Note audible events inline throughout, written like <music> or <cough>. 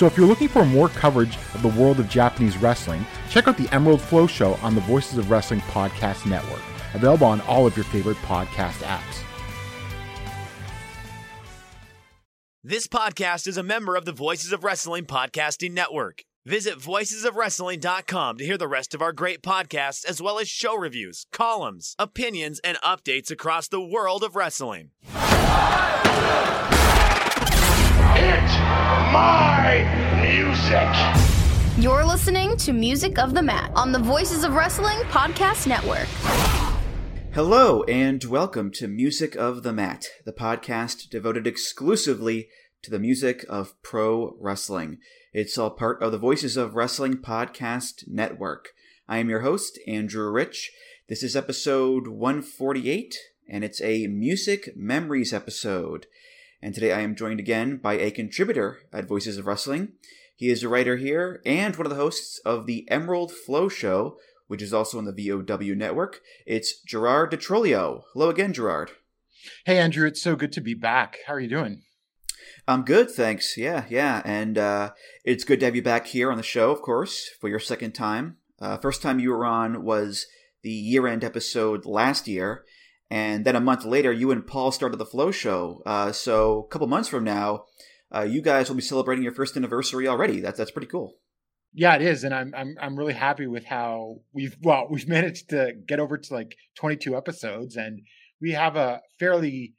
So if you're looking for more coverage of the world of Japanese wrestling, check out the Emerald Flow Show on the Voices of Wrestling Podcast Network, available on all of your favorite podcast apps. This podcast is a member of the Voices of Wrestling Podcasting Network. Visit voicesofwrestling.com to hear the rest of our great podcasts, as well as show reviews, columns, opinions, and updates across the world of wrestling. My music. You're listening to Music of the Mat on the Voices of Wrestling Podcast Network. Hello, and welcome to Music of the Mat, the podcast devoted exclusively to the music of pro wrestling. It's all part of the Voices of Wrestling Podcast Network. I am your host, Andrew Rich. This is episode 148, and it's a music memories episode. And today I am joined again by a contributor at Voices of Wrestling. He is a writer here and one of the hosts of the Emerald Flow Show, which is also on the VOW network. It's Gerard Di Trolio. Hello again, Gerard. Hey, Andrew, it's so good to be back. How are you doing? I'm good, thanks. Yeah, yeah. And uh, it's good to have you back here on the show, of course, for your second time. Uh, first time you were on was the year end episode last year. And then a month later, you and Paul started the Flow Show. Uh, so a couple months from now, uh, you guys will be celebrating your first anniversary already. That's that's pretty cool. Yeah, it is, and I'm I'm I'm really happy with how we've well we've <laughs> managed to get over to like 22 episodes, and we have a fairly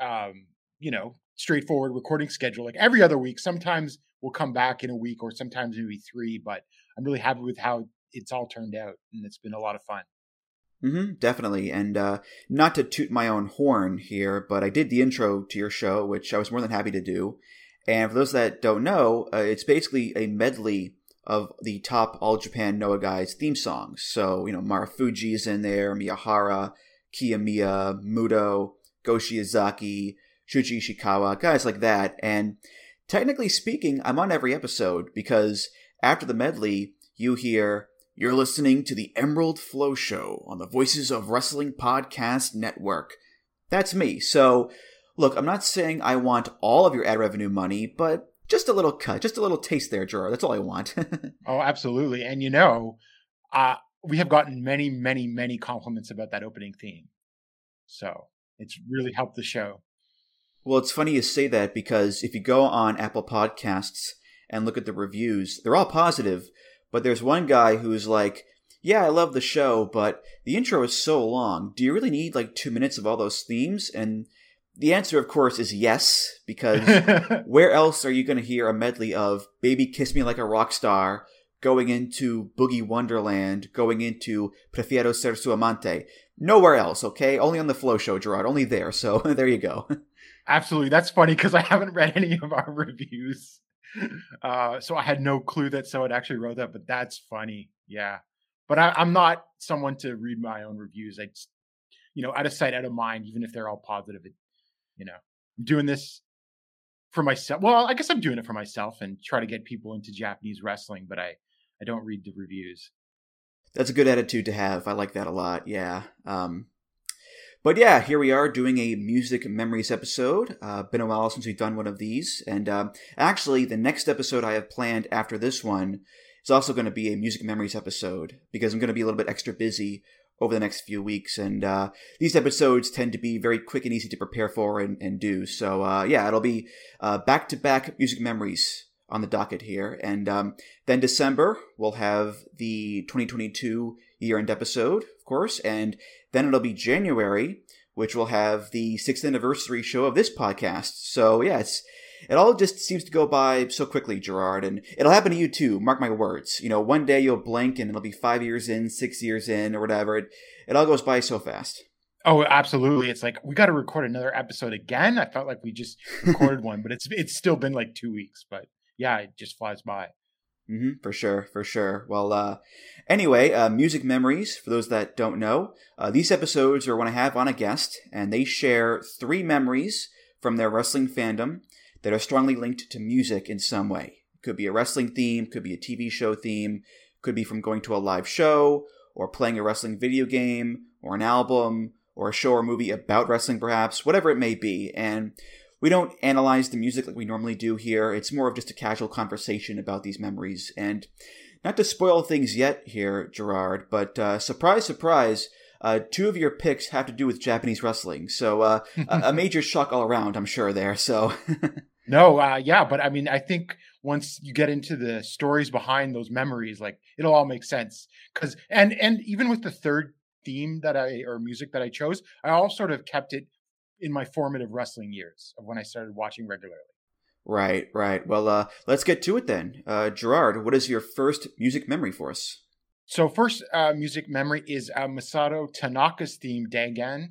um, you know straightforward recording schedule. Like every other week, sometimes we'll come back in a week, or sometimes maybe three. But I'm really happy with how it's all turned out, and it's been a lot of fun. Mm-hmm, definitely. And uh, not to toot my own horn here, but I did the intro to your show, which I was more than happy to do. And for those that don't know, uh, it's basically a medley of the top All Japan Noah guys theme songs. So, you know, Marufuji's in there, Miyahara, Kiyomiya, Muto, Go Shiozaki, Shuji Ishikawa, guys like that. And technically speaking, I'm on every episode because after the medley, you hear you're listening to the Emerald Flow Show on the Voices of Wrestling Podcast Network. That's me. So, look, I'm not saying I want all of your ad revenue money, but just a little cut, just a little taste there, Gerard. That's all I want. <laughs> oh, absolutely. And you know, uh, we have gotten many, many, many compliments about that opening theme. So it's really helped the show. Well, it's funny you say that because if you go on Apple Podcasts and look at the reviews, they're all positive, but there's one guy who's like, yeah, I love the show, but the intro is so long. Do you really need like two minutes of all those themes? And the answer, of course, is yes, because <laughs> where else are you going to hear a medley of Baby Kiss Me Like a Rock Star going into Boogie Wonderland, going into Prefiero Ser Su Amante? Nowhere else, okay? Only on the Flow Show, Gerard. Only there. So <laughs> there you go. <laughs> Absolutely. That's funny because I haven't read any of our reviews. Uh, so I had no clue that someone actually wrote that, but that's funny. Yeah. But I, am not someone to read my own reviews. I just, you know, out of sight, out of mind, even if they're all positive. It, you know, I'm doing this for myself. Well, I guess I'm doing it for myself and try to get people into Japanese wrestling, but I, I don't read the reviews. That's a good attitude to have. I like that a lot. Yeah. Um, but yeah, here we are doing a music memories episode. Uh, been a while since we've done one of these, and um, actually, the next episode I have planned after this one is also going to be a music memories episode because I'm going to be a little bit extra busy over the next few weeks, and uh, these episodes tend to be very quick and easy to prepare for and, and do. So uh, yeah, it'll be back to back music memories on the docket here, and um, then December we'll have the 2022 year end episode, course, and then it'll be January, which will have the sixth anniversary show of this podcast. So yeah, it's it all just seems to go by so quickly, Gerard, and it'll happen to you too. Mark my words. You know, one day you'll blink and it'll be five years in, six years in, or whatever. It it all goes by so fast. Oh, absolutely! It's like we got to record another episode again. I felt like we just recorded <laughs> one, but it's it's still been like two weeks. But yeah, it just flies by. Mm-hmm, for sure, for sure. Well, uh, anyway, uh, music memories. For those that don't know, uh, these episodes are when I have on a guest, and they share three memories from their wrestling fandom that are strongly linked to music in some way. Could be a wrestling theme, could be a TV show theme, could be from going to a live show, or playing a wrestling video game, or an album, or a show or movie about wrestling, perhaps, whatever it may be. And we don't analyze the music like we normally do here. It's more of just a casual conversation about these memories. And not to spoil things yet here, Gerard, but uh, surprise, surprise, uh, two of your picks have to do with Japanese wrestling. So uh, a major <laughs> shock all around, I'm sure, there. So. <laughs> no, uh, yeah, but I mean, I think once you get into the stories behind those memories, like it'll all make sense. Because and and even with the third theme that I or music that I chose, I all sort of kept it in my formative wrestling years of when I started watching regularly. Right, right. Well, uh, let's get to it then. Uh, Gerard, what is your first music memory for us? So, first uh, music memory is uh, Masato Tanaka's theme, Dangan.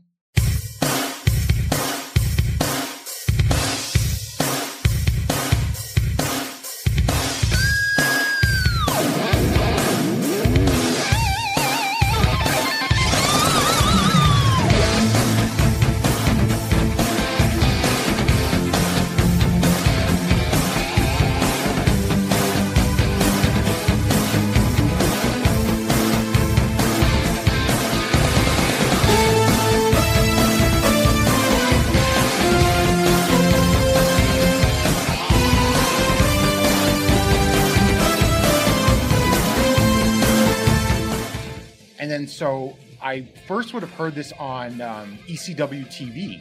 Would have heard this on um, ECW TV,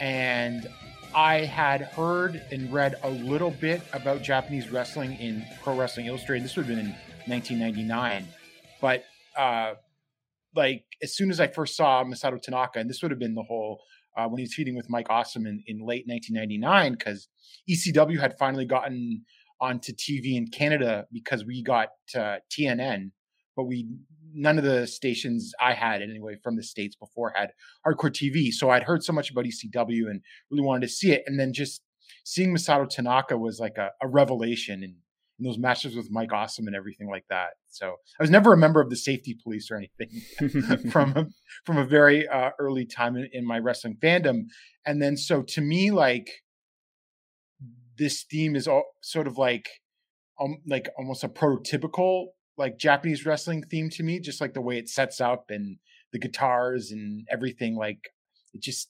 and I had heard and read a little bit about Japanese wrestling in Pro Wrestling Illustrated. This would have been in 1999, but uh, like as soon as I first saw Masato Tanaka, and this would have been the whole uh, when he was feuding with Mike Awesome in, in late 1999, because ECW had finally gotten onto TV in Canada because we got uh, TNN, but we none of the stations I had anyway from the states before had hardcore TV. So I'd heard so much about ECW and really wanted to see it. And then just seeing Masato Tanaka was like a, a revelation and those matches with Mike Awesome and everything like that. So I was never a member of the safety police or anything <laughs> from a, from a very uh, early time in, in my wrestling fandom. And then so to me, like this theme is all, sort of like um, like almost a prototypical like Japanese wrestling theme to me, just like the way it sets up and the guitars and everything. Like it just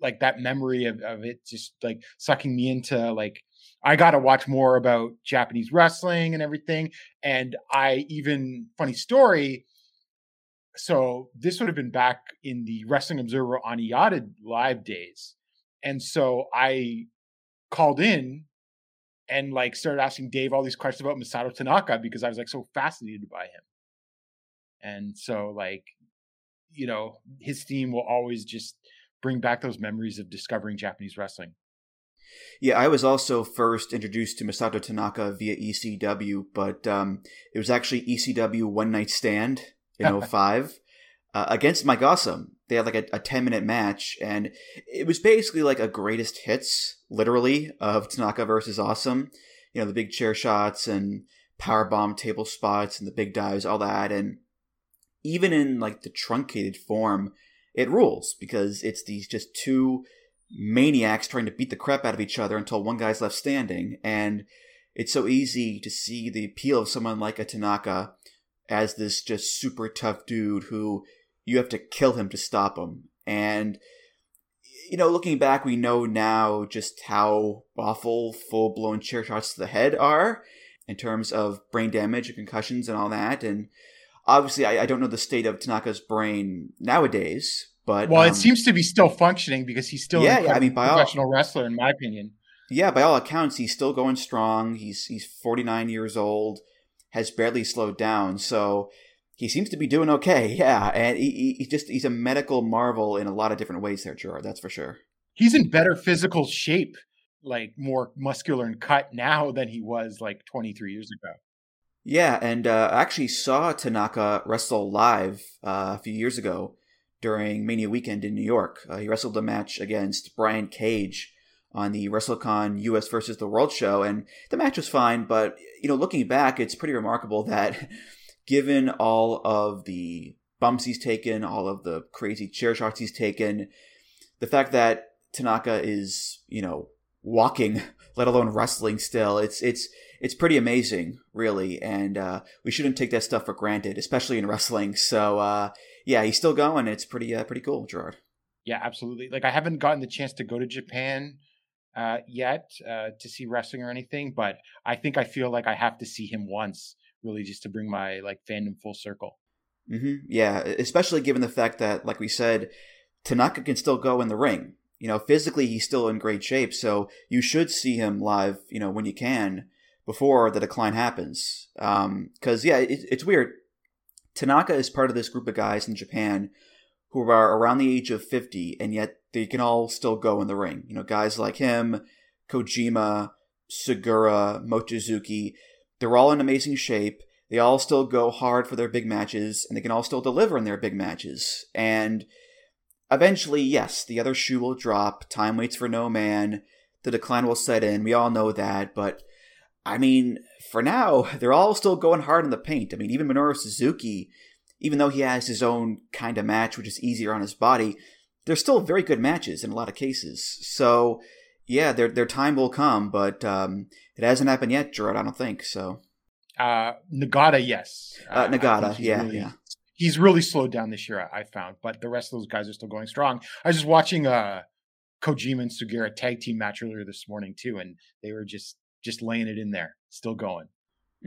like that memory of, of it just like sucking me into like I got to watch more about Japanese wrestling and everything. And I even funny story. So this would have been back in the Wrestling Observer on eYada live days. And so I called in and like started asking Dave all these questions about Masato Tanaka because I was like so fascinated by him. And so like, you know, his theme will always just bring back those memories of discovering Japanese wrestling. Yeah, I was also first introduced to Masato Tanaka via ECW, but um, it was actually ECW One Night Stand in <laughs> 05 uh, against Mike Awesome. They had like a, a 10 minute match, and it was basically like a greatest hits, literally, of Tanaka versus Awesome. You know, the big chair shots and power bomb table spots and the big dives, all that. And even in like the truncated form, it rules because it's these just two maniacs trying to beat the crap out of each other until one guy's left standing. And it's so easy to see the appeal of someone like a Tanaka as this just super tough dude who you have to kill him to stop him. And you know, looking back, we know now just how awful full blown chair shots to the head are in terms of brain damage and concussions and all that. And obviously, I, I don't know the state of Tanaka's brain nowadays, but well, um, it seems to be still functioning because he's still yeah, yeah I mean, by professional all, wrestler, in my opinion. Yeah, by all accounts, he's still going strong. He's he's forty nine years old, has barely slowed down. So he seems to be doing okay. Yeah, and he, he just he's a medical marvel in a lot of different ways there, Gerard. That's for sure. He's in better physical shape, like more muscular and cut now than he was like 23 years ago. Yeah, and uh, I actually saw Tanaka wrestle live uh, a few years ago during Mania weekend in New York. Uh, he wrestled a match against Brian Cage on the WrestleCon US versus the World show, and the match was fine. But you know, looking back, it's pretty remarkable that, <laughs> given all of the bumps he's taken, all of the crazy chair shots he's taken, the fact that Tanaka is you know walking, <laughs> let alone wrestling still, it's it's it's pretty amazing, really, and uh, we shouldn't take that stuff for granted, especially in wrestling. So uh, yeah, he's still going. It's pretty uh, pretty cool, Gerard. Yeah, absolutely. Like I haven't gotten the chance to go to Japan uh, yet uh, to see wrestling or anything, but I think I feel like I have to see him once, really, just to bring my like fandom full circle. Mm-hmm. Yeah, especially given the fact that, like we said, Tanaka can still go in the ring. You know, physically he's still in great shape, so you should see him live. You know, when you can before the decline happens. Because um, yeah, it, it's weird. Tanaka is part of this group of guys in Japan who are around the age of 50 and yet they can all still go in the ring. You know, guys like him, Kojima, Sugiura, Mochizuki, they're all in amazing shape. They all still go hard for their big matches and they can all still deliver in their big matches. And eventually, yes, the other shoe will drop. Time waits for no man. The decline will set in. We all know that, but I mean, for now, <laughs> they're all still going hard in the paint. I mean, even Minoru Suzuki even though he has his own kind of match, which is easier on his body, they're still very good matches in a lot of cases. So, yeah, their their time will come, but um, it hasn't happened yet, Gerard. I don't think so. Uh, Nagata, yes. Uh, Nagata, yeah, really, yeah. He's really slowed down this year, I found, but the rest of those guys are still going strong. I was just watching uh, Kojima and Sugiura tag team match earlier this morning too, and they were just just laying it in there, still going.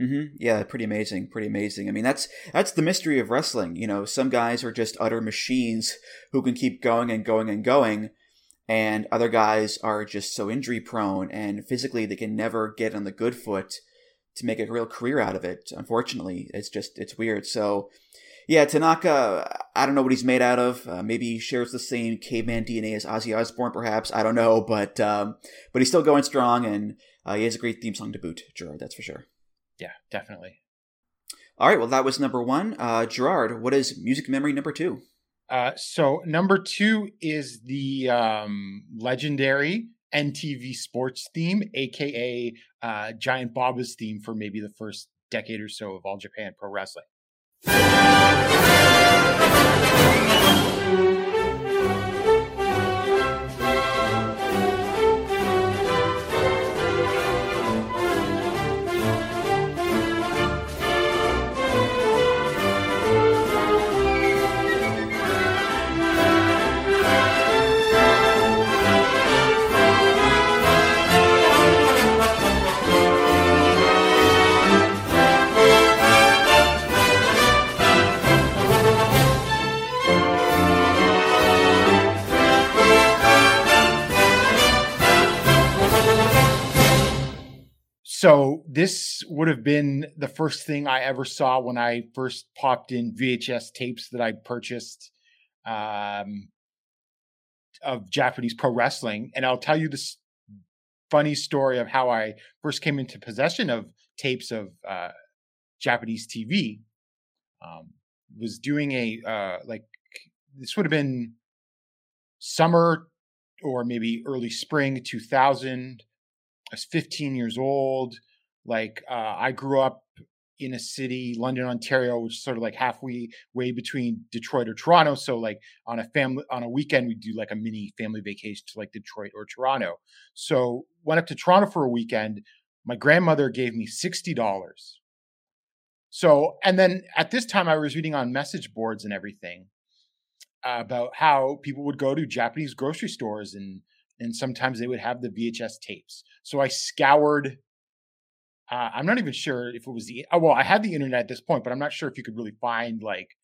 Mm-hmm. Yeah, pretty amazing. Pretty amazing. I mean, that's that's the mystery of wrestling. You know, some guys are just utter machines who can keep going and going and going, and other guys are just so injury prone and physically they can never get on the good foot to make a real career out of it. Unfortunately, it's just it's weird. So, yeah, Tanaka, I don't know what he's made out of. Uh, maybe he shares the same caveman DNA as Ozzy Osbourne, perhaps. I don't know, but um, but he's still going strong, and uh, he has a great theme song to boot, Gerard. That's for sure yeah, definitely. All right, well, that was number one. Uh, Gerard, what is music memory number two? Uh, so number two is the um, legendary NTV Sports theme, aka uh, Giant Baba's theme for maybe the first decade or so of All Japan Pro Wrestling. So this would have been the first thing I ever saw when I first popped in VHS tapes that I purchased um, of Japanese pro wrestling, and I'll tell you this funny story of how I first came into possession of tapes of uh, Japanese TV. Um, was doing a uh, like this would have been summer or maybe early spring 2000 I was 15 years old. Like uh, I grew up in a city, London, Ontario, which is sort of like halfway way between Detroit or Toronto. So like on a family on a weekend, we do like a mini family vacation to like Detroit or Toronto. So went up to Toronto for a weekend. My grandmother gave me sixty dollars. So and then at this time, I was reading on message boards and everything about how people would go to Japanese grocery stores and and sometimes they would have the VHS tapes. So I scoured. Uh, I'm not even sure if it was the oh, well, I had the internet at this point, but I'm not sure if you could really find like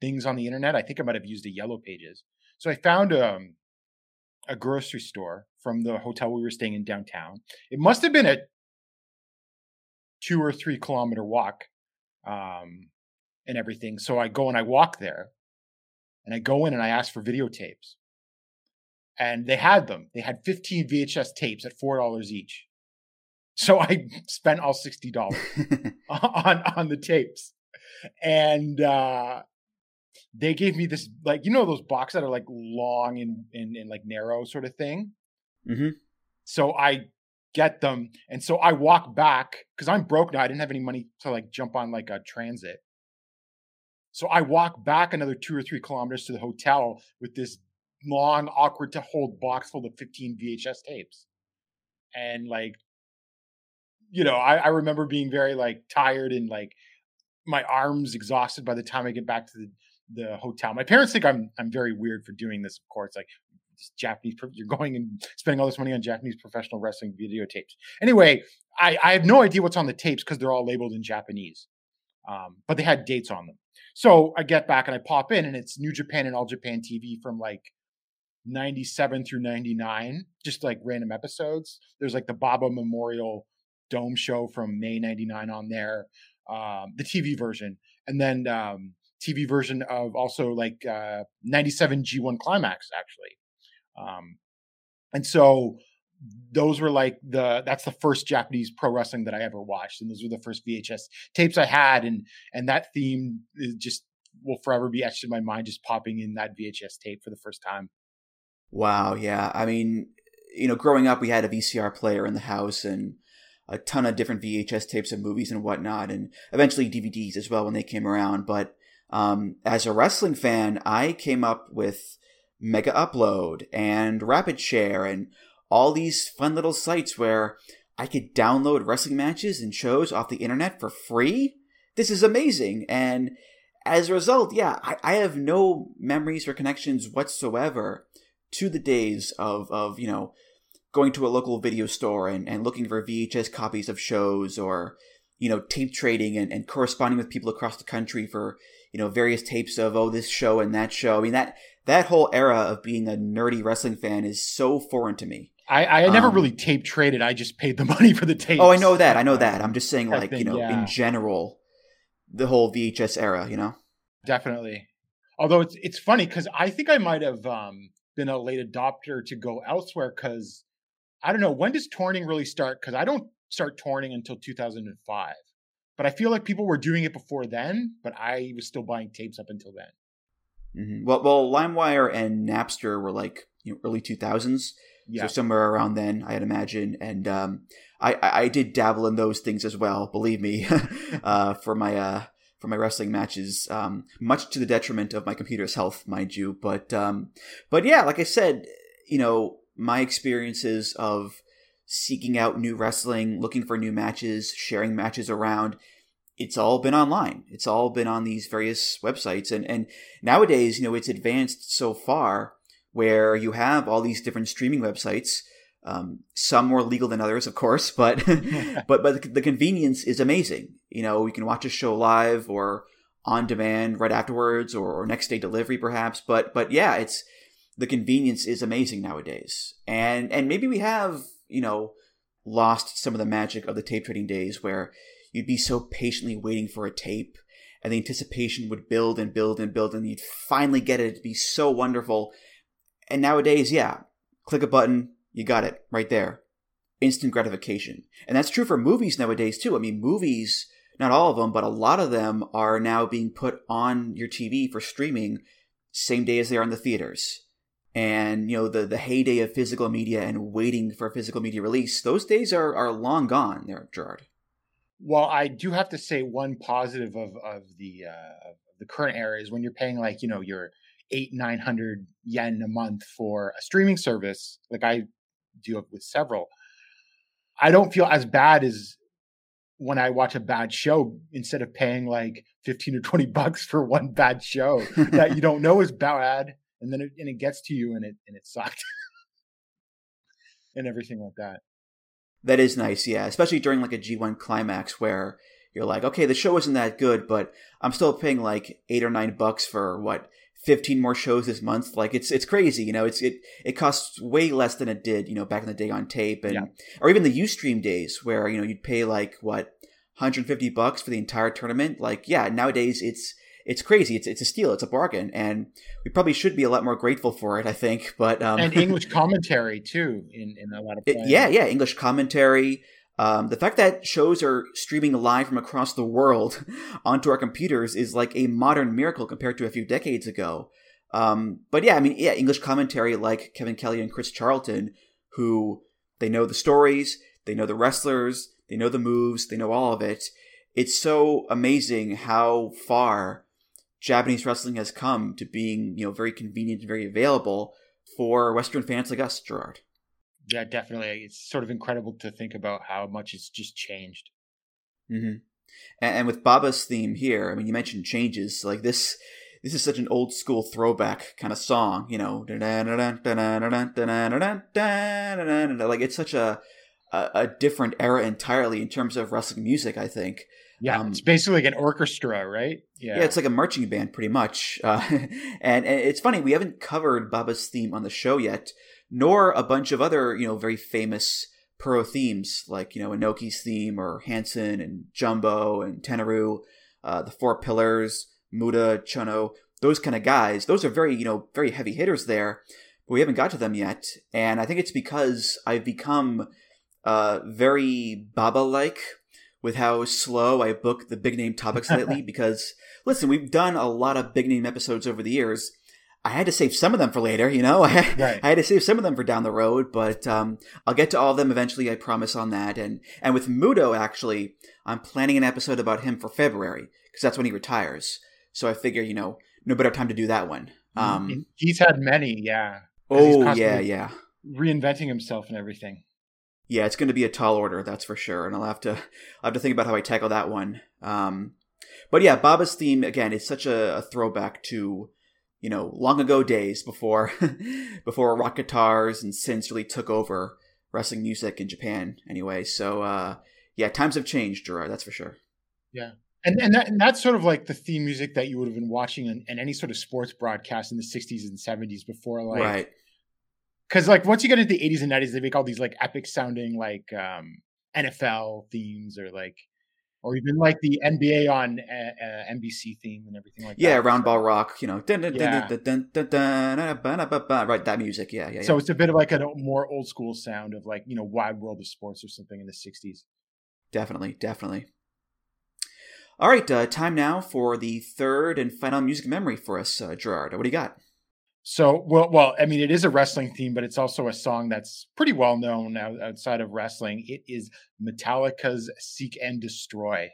things on the internet. I think I might have used the Yellow Pages. So I found um, a grocery store from the hotel we were staying in downtown. It must have been a two or three kilometer walk um, and everything. So I go and I walk there, and I go in and I ask for videotapes and they had them. They had 15 VHS tapes at four dollars each. So I <laughs> spent all sixty dollars <laughs> on on the tapes, and uh, they gave me this like you know those boxes that are like long and and, and like narrow sort of thing. Mm-hmm. So I get them. And so I walk back because I'm broke now. I didn't have any money to like jump on like a transit. So I walk back another two or three kilometers to the hotel with this long, awkward to hold box full of 15 VHS tapes. And like, you know, I, I remember being very like tired and like my arms exhausted by the time I get back to the, the hotel. My parents think I'm I'm very weird for doing this. Of course, like Japanese, you're going and spending all this money on Japanese professional wrestling videotapes. Anyway, I, I have no idea what's on the tapes because they're all labeled in Japanese, um, but they had dates on them. So I get back and I pop in, and it's New Japan and All Japan TV from like 97 through 99, just like random episodes. There's like the Baba Memorial Dome show from May 99 on there, um, the TV version. And then um, TV version of also like uh, 97 G1 Climax, actually. Um, and so those were like the that's the first Japanese pro wrestling that I ever watched, and those were the first VHS tapes I had, and and that theme just will forever be etched in my mind, just popping in that VHS tape for the first time. Wow, yeah. I mean, you know, growing up, we had a VCR player in the house and a ton of different VHS tapes of movies and whatnot, and eventually DVDs as well when they came around. But um, as a wrestling fan, I came up with Mega Upload and Rapid Share and all these fun little sites where I could download wrestling matches and shows off the internet for free. This is amazing. And as a result, yeah, I, I have no memories or connections whatsoever to the days of, of you know, going to a local video store and, and looking for VHS copies of shows or, you know, tape trading and, and corresponding with people across the country for, you know, various tapes of, oh, this show and that show. I mean, that, that whole era of being a nerdy wrestling fan is so foreign to me. I, I never um, really tape traded. I just paid the <laughs> money for the tape. Oh, I know that. I know that. I'm just saying, like, you know, yeah. in general, the whole VHS era, you know? Definitely. Although it's it's funny because I think I might have um, been a late adopter to go elsewhere because I don't know when does torrenting really start? Because I don't start torrenting until 2005, but I feel like people were doing it before then. But I was still buying tapes up until then. Mm-hmm. Well, well, LimeWire and Napster were like you know early 2000s, yeah. so somewhere around then, I'd imagine. And um, I, I did dabble in those things as well. Believe me, <laughs> <laughs> uh, for my uh, for my wrestling matches, um, much to the detriment of my computer's health, mind you. But um, but yeah, like I said, you know, my experiences of seeking out new wrestling, looking for new matches, sharing matches around it's all been online. It's all been on these various websites. And, and nowadays, you know, it's advanced so far where you have all these different streaming websites. Um, some more legal than others, of course, <laughs> but <laughs> but but the convenience is amazing. You know, you can watch a show live or on demand right afterwards, or, or next day delivery, perhaps. But but yeah, it's the convenience is amazing nowadays, and and maybe we have you know lost some of the magic of the tape trading days where you'd be so patiently waiting for a tape and the anticipation would build and build and build and you'd finally get it it'd be so wonderful and nowadays yeah click a button you got it right there. Instant gratification. And that's true for movies nowadays too. I mean movies not all of them but a lot of them are now being put on your tv for streaming same day as they are in the theaters. And you know the the heyday of physical media and waiting for physical media release those days are are long gone there gerard. Well, I do have to say one positive of of the uh, the current era is when you're paying like you know your eight nine hundred yen a month for a streaming service, like I do with several. I don't feel as bad as when I watch a bad show instead of paying like fifteen or twenty <laughs> bucks for one bad show that you don't know is bad, and then it, and it gets to you and it and it sucked <laughs> and everything like that. That is nice, yeah. Especially during like a G1 climax where you're like, okay, the show isn't that good, but I'm still paying like eight or nine bucks for what 15 more shows this month. Like it's it's crazy, you know. It's it it costs way less than it did, you know, back in the day on tape and yeah. or even the UStream days where you know you'd pay like what 150 bucks for the entire tournament. Like yeah, nowadays it's it's crazy. It's it's a steal. It's a bargain, and we probably should be a lot more grateful for it. I think, but um, and English <laughs> commentary too in in a lot of it, yeah yeah English commentary. Um, the fact that shows are streaming live from across the world <laughs> onto our computers is like a modern miracle compared to a few decades ago. Um, but yeah, I mean, yeah, English commentary like Kevin Kelly and Chris Charlton, who They know the stories, they know the wrestlers, they know the moves, they know all of it. It's so amazing how far Japanese wrestling has come to being, you know, very convenient and very available for Western fans like us, Gerard. Yeah, definitely. It's sort of incredible to think about how much it's just changed. Mm-hmm. And, and with Baba's theme here, I mean, you mentioned changes. Like this, this is such an old school throwback kind of song, you know. Like it's such a, a, a different era entirely in terms of wrestling music. I think. Yeah, um, it's basically like an orchestra, right? Yeah, yeah, it's like a marching band, pretty much. Uh, and, and it's funny we haven't covered Baba's theme on the show yet, nor a bunch of other you know very famous pro themes like you know Inoki's theme or Hansen and Jumbo and Tenryu, uh, the Four Pillars, Muto, Chono, those kind of guys. Those are very you know very heavy hitters there, but we haven't got to them yet. And I think it's because I've become uh, very Baba like with how slow I book the big name topics lately. <laughs> because listen, we've done a lot of big name episodes over the years. I had to save some of them for later, you know. I <laughs> had, right. I had to save some of them for down the road, but um, I'll get to all of them eventually. I promise on that. And and with Muto, actually, I'm planning an episode about him for February because that's when he retires. So I figure, you know, no better time to do that one. Um, he's had many, yeah. Oh yeah, yeah. Reinventing himself and everything. Yeah, it's going to be a tall order, that's for sure, and I'll have to I'll have to think about how I tackle that one. Um, but yeah, Baba's theme again is such a, a throwback to you know long ago days before <laughs> before rock guitars and synths really took over wrestling music in Japan. Anyway, so uh, yeah, times have changed, Gerard. That's for sure. Yeah, and and, that, and that's sort of like the theme music that you would have been watching in, in any sort of sports broadcast in the '60s and '70s before, like. Right. Because like once you get into the 80s and 90s, they make all these like epic sounding like um, NFL themes or like or even like the NBA on uh, uh, NBC theme and everything like yeah, that. Yeah, roundball rock, you know, right? That music, yeah, yeah. So it's a bit of like a more old school sound of like you know Wide World of Sports or something in the '60s. Definitely, definitely. All right, uh, time now for the third and final music memory for us, uh, Gerard. What do you got? So, well, well, I mean, it is a wrestling theme, but it's also a song that's pretty well known outside of wrestling. It is Metallica's "Seek and Destroy."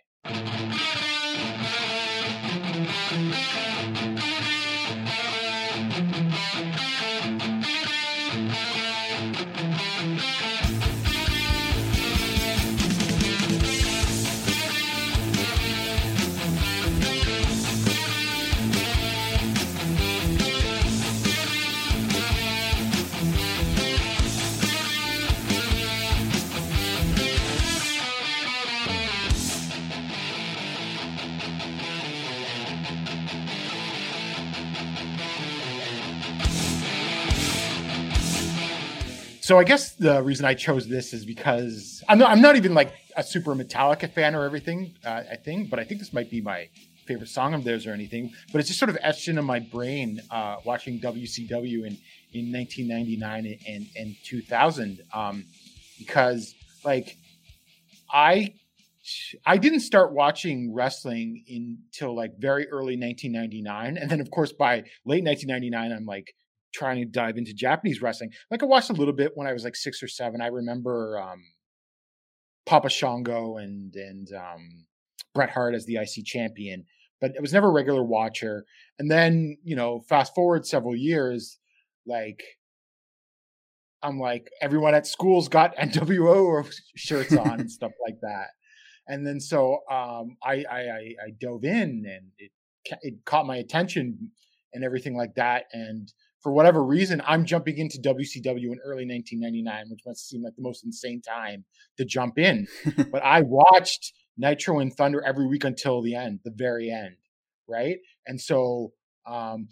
So I guess the reason I chose this is because I'm not, I'm not even like a super Metallica fan or everything, uh, I think, but I think this might be my favorite song of theirs or anything. But it's just sort of etched into my brain uh, watching WCW in, in 1999 and, and 2000 um, because like I I didn't start watching wrestling until like very early 1999, and then of course by late 1999 I'm like trying to dive into Japanese wrestling. Like I watched a little bit when I was like six or seven. I remember um, Papa Shango and and um, Bret Hart as the IC champion, but I was never a regular watcher. And then you know, fast forward several years, like I'm like everyone at school's got <laughs> NWO shirts on and stuff like that. And then so um, I, I I dove in and it it caught my attention and everything like that. And for whatever reason, I'm jumping into WCW in early 1999, which must seem like the most insane time to jump in. <laughs> but I watched Nitro and Thunder every week until the end, the very end, right? And so, um,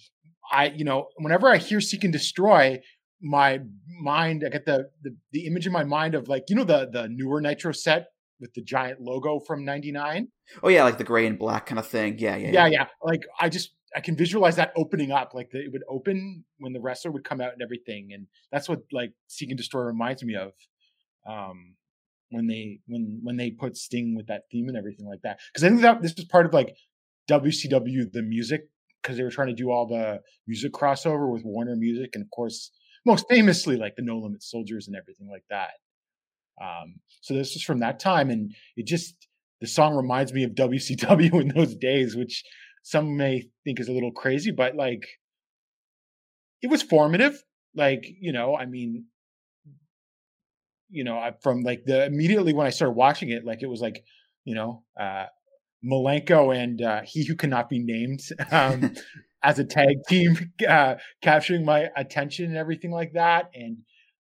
I, you know, whenever I hear Seek and Destroy, my mind, I get the, the the image in my mind of like, you know, the the newer Nitro set with the giant logo from '99. Oh yeah, like the gray and black kind of thing. Yeah, yeah, yeah, yeah. yeah. Like I just I can visualize that opening up, like the, it would open when the wrestler would come out and everything, and that's what like Seek and Destroy reminds me of. Um, when they when when they put Sting with that theme and everything like that, because I think that this was part of like WCW the music because they were trying to do all the music crossover with Warner Music, and of course, most famously like the No Limit Soldiers and everything like that. Um, so this is from that time, and it just the song reminds me of WCW <laughs> in those days, which some may think is a little crazy, but like it was formative. Like you know, I mean, you know, from like the immediately when I started watching it, like it was like you know, uh, Malenko and uh, he who cannot be named <laughs> um, <laughs> as a tag team, <laughs> uh, capturing my attention and everything like that, and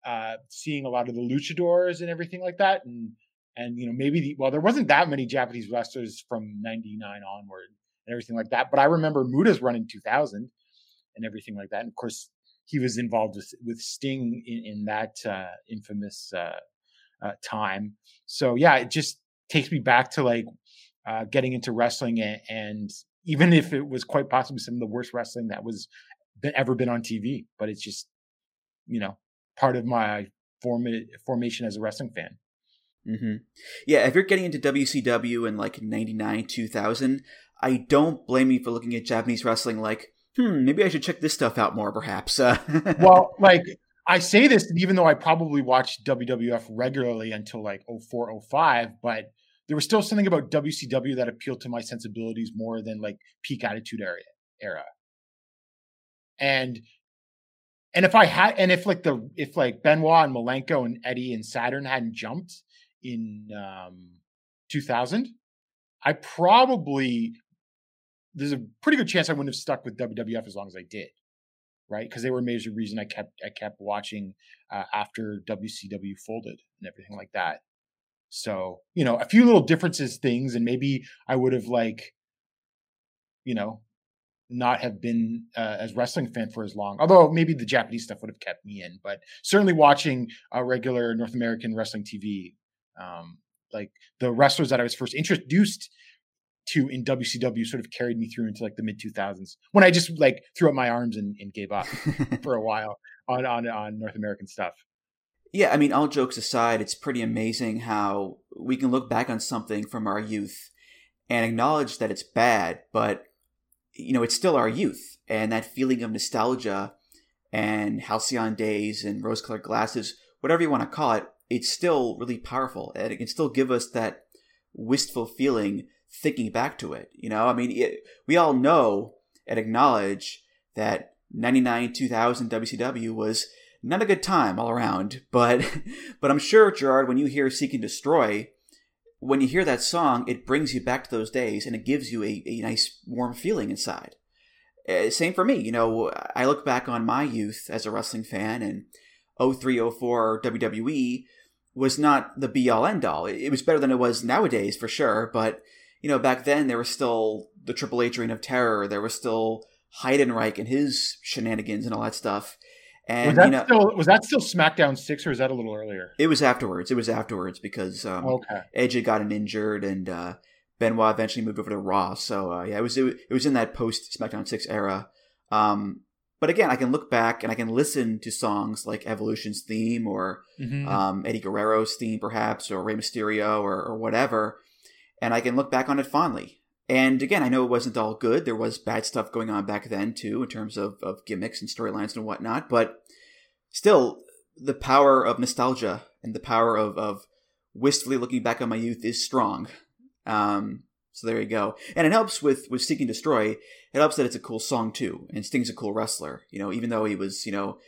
uh, seeing a lot of the luchadors and everything like that, and and you know maybe the, well there wasn't that many Japanese wrestlers from '99 onward and everything like that, but I remember Muta's run in 2000 and everything like that, and of course he was involved with with Sting in, in that uh, infamous uh, uh, time. So yeah, it just takes me back to like uh, getting into wrestling and, and, even if it was quite possibly some of the worst wrestling that was been, ever been on TV, but it's just you know part of my form- formation as a wrestling fan. Mm-hmm. Yeah, if you're getting into WCW in like '99, 2000, I don't blame you for looking at Japanese wrestling like, hmm, maybe I should check this stuff out more, perhaps. <laughs> well, like I say this even though I probably watched WWF regularly until like 04, 05, but there was still something about WCW that appealed to my sensibilities more than like peak attitude era era. And and if I had and if like the if like Benoit and Malenko and Eddie and Saturn hadn't jumped in um 2000, I probably there's a pretty good chance I wouldn't have stuck with WWF as long as I did, right? Because they were a major reason I kept I kept watching uh, after WCW folded and everything like that. So, you know, a few little differences, things, and maybe I would have like, you know, not have been uh, as wrestling fan for as long. Although maybe the Japanese stuff would have kept me in, but certainly watching a regular North American wrestling TV, um, like the wrestlers that I was first introduced to in WCW sort of carried me through into like the mid 2000s when I just like threw up my arms and, and gave up <laughs> for a while on, on on North American stuff. Yeah, I mean, all jokes aside, it's pretty amazing how we can look back on something from our youth and acknowledge that it's bad, but you know, it's still our youth and that feeling of nostalgia and halcyon days and rose-colored glasses, whatever you want to call it, it's still really powerful and it can still give us that wistful feeling thinking back to it. You know, I mean, it, we all know and acknowledge that 99 2000 WCW was not a good time all around. <laughs> But but I'm sure Gerard, when you hear "Seek and Destroy," when you hear that song, it brings you back to those days and it gives you a, a nice warm feeling inside. Uh, same for me. You know, I look back on my youth as a wrestling fan, and 0304 WWE was not the be all end all. It was better than it was nowadays for sure, but you know, back then there was still the Triple H Reign of Terror. There was still Heidenreich and his shenanigans and all that stuff. And was that you know, still was that still SmackDown six or is that a little earlier? It was afterwards. It was afterwards because um, okay. Edge had gotten injured and uh, Benoit eventually moved over to Raw. So uh, yeah, it was it, it, was in that post SmackDown six era. Um, but again, I can look back and I can listen to songs like Evolution's theme or mm-hmm. um, Eddie Guerrero's theme, perhaps, or Rey Mysterio or, or whatever, and I can look back on it fondly. And again, I know it wasn't all good. There was bad stuff going on back then too, in terms of, of gimmicks and storylines and whatnot. But still, the power of nostalgia and the power of, of wistfully looking back on my youth is strong. Um, so there you go. And it helps with, with Seek and Destroy. It helps that it's a cool song too. And Sting's a cool wrestler. You know, even though he was, you know,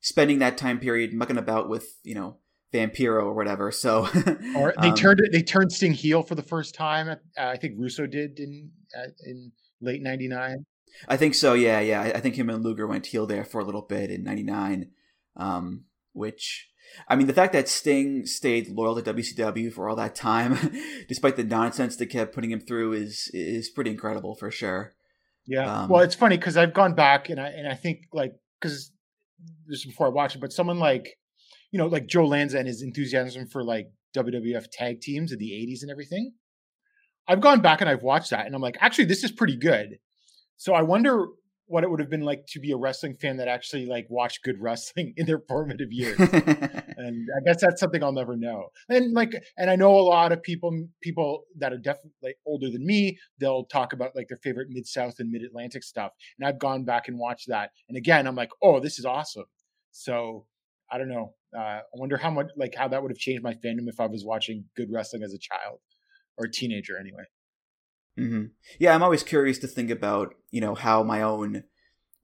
spending that time period mucking about with, you know, Vampiro or whatever. So, <laughs> or they um, turned they turned Sting heel for the first time. Uh, I think Russo did in uh, in late '99. I think so. Yeah, yeah. I think him and Luger went heel there for a little bit in '99, um, which. I mean, the fact that Sting stayed loyal to WCW for all that time, <laughs> despite the nonsense they kept putting him through, is is pretty incredible for sure. Yeah. Um, well, it's funny because I've gone back and I and I think like because this is before I watched it, but someone like you know, like Joe Lanza and his enthusiasm for like WWF tag teams in the 80s and everything. I've gone back and I've watched that and I'm like, actually, this is pretty good. So I wonder what it would have been like to be a wrestling fan that actually like watched good <laughs> wrestling in their formative years. <laughs> and I guess that's something I'll never know. And like, and I know a lot of people, people that are definitely like older than me, they'll talk about like their favorite mid South and mid Atlantic stuff. And I've gone back and watched that. And again, I'm like, oh, this is awesome. So I don't know. Uh, I wonder how much like how that would have changed my fandom if I was watching good wrestling as a child or a teenager anyway. Mm-hmm. Yeah, I'm always curious to think about you know how my own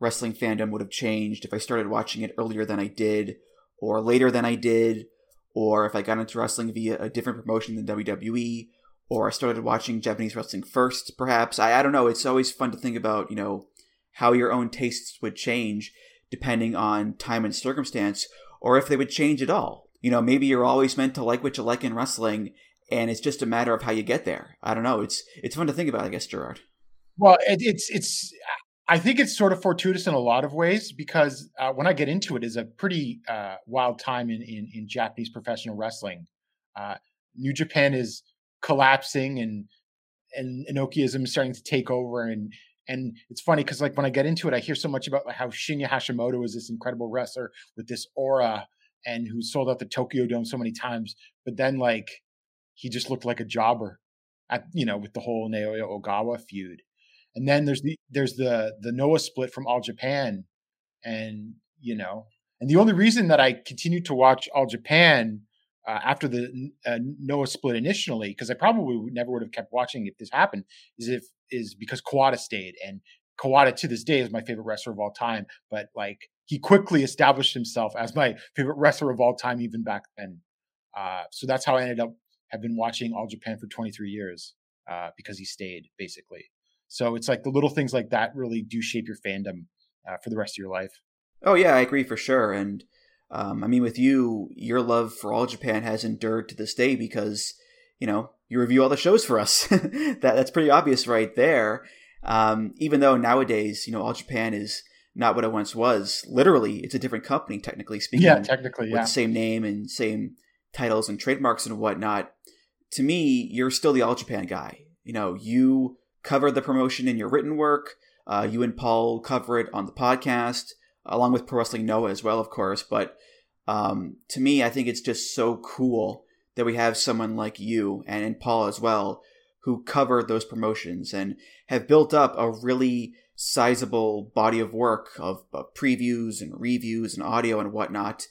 wrestling fandom would have changed if I started watching it earlier than I did, or later than I did, or if I got into wrestling via a different promotion than WWE, or I started watching Japanese wrestling first, perhaps. I, I don't know. It's always fun to think about, you know, how your own tastes would change depending on time and circumstance, or if they would change at all. You know, maybe you're always meant to like what you like in wrestling, and it's just a matter of how you get there. I don't know. It's it's fun to think about, I guess, Gerard. Well, it, it's it's I think it's sort of fortuitous in a lot of ways because uh, when I get into it, is a pretty uh, wild time in, in, in Japanese professional wrestling. Uh, New Japan is collapsing and and Inokiism is starting to take over and and it's funny because like when I get into it, I hear so much about like how Shinya Hashimoto is this incredible wrestler with this aura and who sold out the Tokyo Dome so many times, but then like he just looked like a jobber at you know with the whole Naoya Ogawa feud. And then there's the there's the the Noah split from All Japan, and you know, and the only reason that I continued to watch All Japan uh, after the uh, Noah split initially, because I probably would, never would have kept watching if this happened, is if is because Kawada stayed, and Kawada to this day is my favorite wrestler of all time. But like he quickly established himself as my favorite wrestler of all time, even back then. Uh, so that's how I ended up have been watching All Japan for 23 years uh, because he stayed basically. So it's like the little things like that really do shape your fandom uh, for the rest of your life. Oh yeah, I agree for sure. And um, I mean, with you, your love for All Japan has endured to this day because you know you review all the shows for us. <laughs> that that's pretty obvious right there. Um, even though nowadays, you know, All Japan is not what it once was. Literally, it's a different company, technically speaking. Yeah, technically, with yeah. the same name and same titles and trademarks and whatnot. To me, you're still the All Japan guy. You know, you cover the promotion in your written work. Uh, you and Paul cover it on the podcast, along with Pro Wrestling Noah as well, of course. But um, to me, I think it's just so cool that we have someone like you and, and Paul as well who cover those promotions and have built up a really sizable body of work of, of previews and reviews and audio and whatnot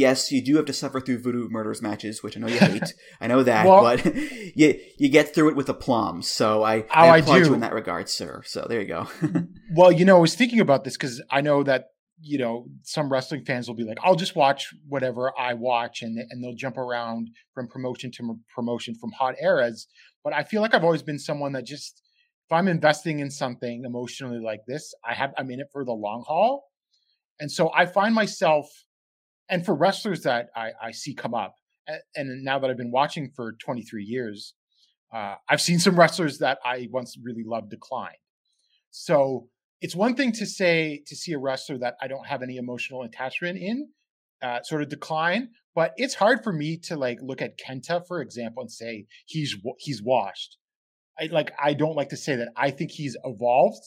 yes, you do have to suffer through voodoo murders matches, which I know you <laughs> hate. I know that, well, but <laughs> you you get through it with aplomb. So I, oh, I applaud I you in that regard, sir. So there you go. <laughs> well, you know, I was thinking about this because I know that you know some wrestling fans will be like, "I'll just watch whatever I watch," and and they'll jump around from promotion to promotion from hot eras. But I feel like I've always been someone that just if I'm investing in something emotionally like this, I have I'm in it for the long haul. And so I find myself and for wrestlers that I, I see come up, and now that I've been watching for 23 years, uh, I've seen some wrestlers that I once really loved decline. So it's one thing to say to see a wrestler that I don't have any emotional attachment in, uh, sort of decline, but it's hard for me to like look at Kenta, for example, and say he's he's washed. I like I don't like to say that. I think he's evolved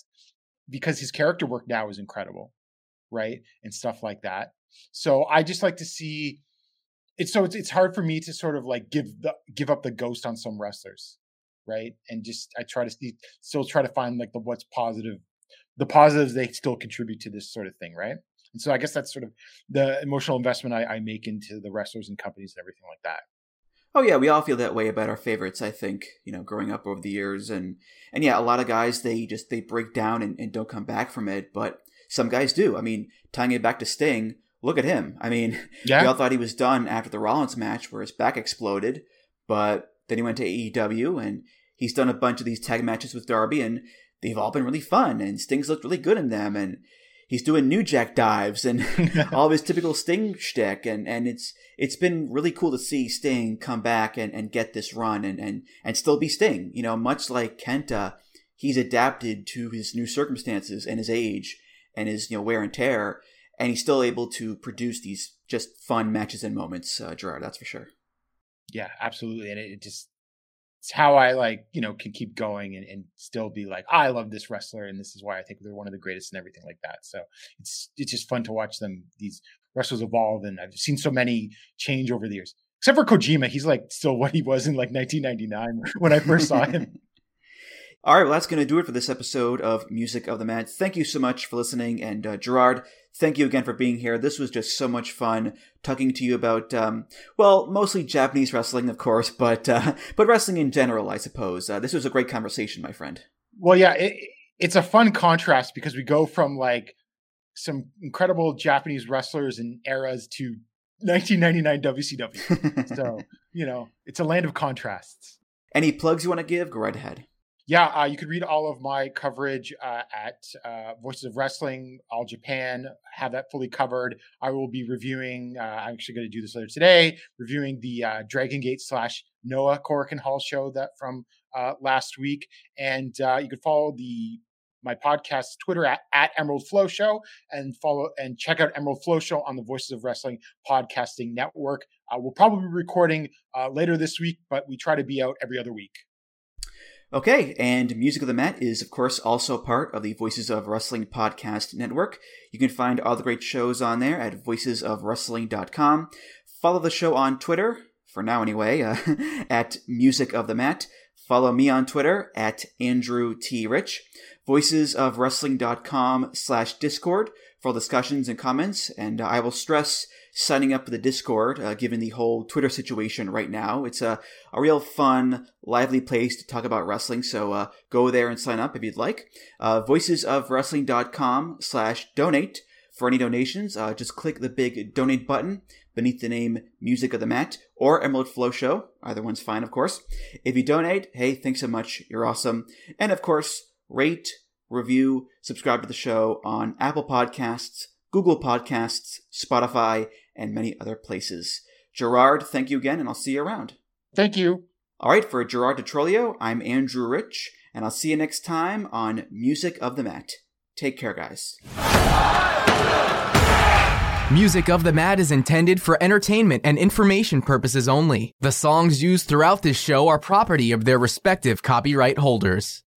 because his character work now is incredible, right, and stuff like that. So I just like to see it's so it's, it's hard for me to sort of like give the give up the ghost on some wrestlers, right? And just I try to see, still try to find like the what's positive, the positives they still contribute to this sort of thing, right? And so I guess that's sort of the emotional investment I, I make into the wrestlers and companies and everything like that. Oh yeah, we all feel that way about our favorites. I think you know, growing up over the years, and and yeah, a lot of guys they just they break down and, and don't come back from it, but some guys do. I mean, tying it back to Sting, look at him. I mean, <laughs> yeah. we all thought he was done after the Rollins match where his back exploded, but then he went to AEW and he's done a bunch of these tag matches with Darby and they've all been really fun and Sting's looked really good in them and he's doing new jack dives and <laughs> <laughs> all of his typical Sting shtick and, and it's it's been really cool to see Sting come back and, and get this run and, and, and still be Sting. You know, much like Kenta, he's adapted to his new circumstances and his age and his you know wear and tear and he's still able to produce these just fun matches and moments, uh, Gerard. That's for sure. Yeah, absolutely, and it, it, just it's how I like you know can keep going and, and still be like I love this wrestler and this is why I think they're one of the greatest and everything like that. So it's it's just fun to watch them these wrestlers evolve, and I've seen so many change over the years. Except for Kojima, he's like still what he was in like 1999 when I first saw him. <laughs> All right, well, that's going to do it for this episode of Music of the Mat. Thank you so much for listening. And uh, Gerard, thank you again for being here. This was just so much fun talking to you about, um, well, mostly Japanese wrestling, of course, <laughs> but uh, but wrestling in general, I suppose. Uh, this was a great conversation, my friend. Well, yeah, it, it's a fun contrast because we go from like some incredible Japanese wrestlers and eras to <laughs> 1999 WCW. so, <laughs> you know, it's a land of contrasts. Any plugs you want to give? Go right ahead yeah, uh, you can read all of my coverage uh, at uh, Voices of Wrestling, All Japan. Have that fully covered. I will be reviewing. Uh, I'm actually going to do this later today. Reviewing the uh, Dragon Gate slash Noah Korakuen Hall show that from uh, last week, and you can follow the my podcast Twitter at, at Emerald Flow Show and follow and check out Emerald Flow Show on the Voices of Wrestling podcasting network. we'll probably be recording later this week, but we try to be out every other week. Okay, and Music of the Mat is, of course, also part of the Voices of Wrestling podcast network. You can find all the great shows on there at voicesofwrestling.com. Follow the show on Twitter, for now anyway, uh, <laughs> at Music of the Mat. Follow me on Twitter at Andrew T. Rich. Voicesofwrestling.com slash Discord for all discussions and comments. And I will stress signing up for the Discord, uh, given the whole Twitter situation right now. It's a, a real fun, lively place to talk about wrestling, so uh, go there and sign up if you'd like. Uh, voicesofwrestling.com slash donate. For any donations, uh, just click the big donate button beneath the name Music of the Mat or Emerald Flow Show. Either one's fine, of course. If you donate, hey, thanks so much. You're awesome. And of course, rate, review, subscribe to the show on Apple Podcasts, Google Podcasts, Spotify, and many other places. Gerard, thank you again, and I'll see you around. Thank you. All right, for Gerard Di Trolio, I'm Andrew Rich, and I'll see you next time on Music of the Mat. Take care, guys. Music of the Mat is intended for entertainment and information purposes only. The songs used throughout this show are property of their respective copyright holders.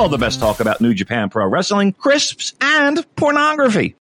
all the best talk about New Japan Pro Wrestling, crisps, and pornography.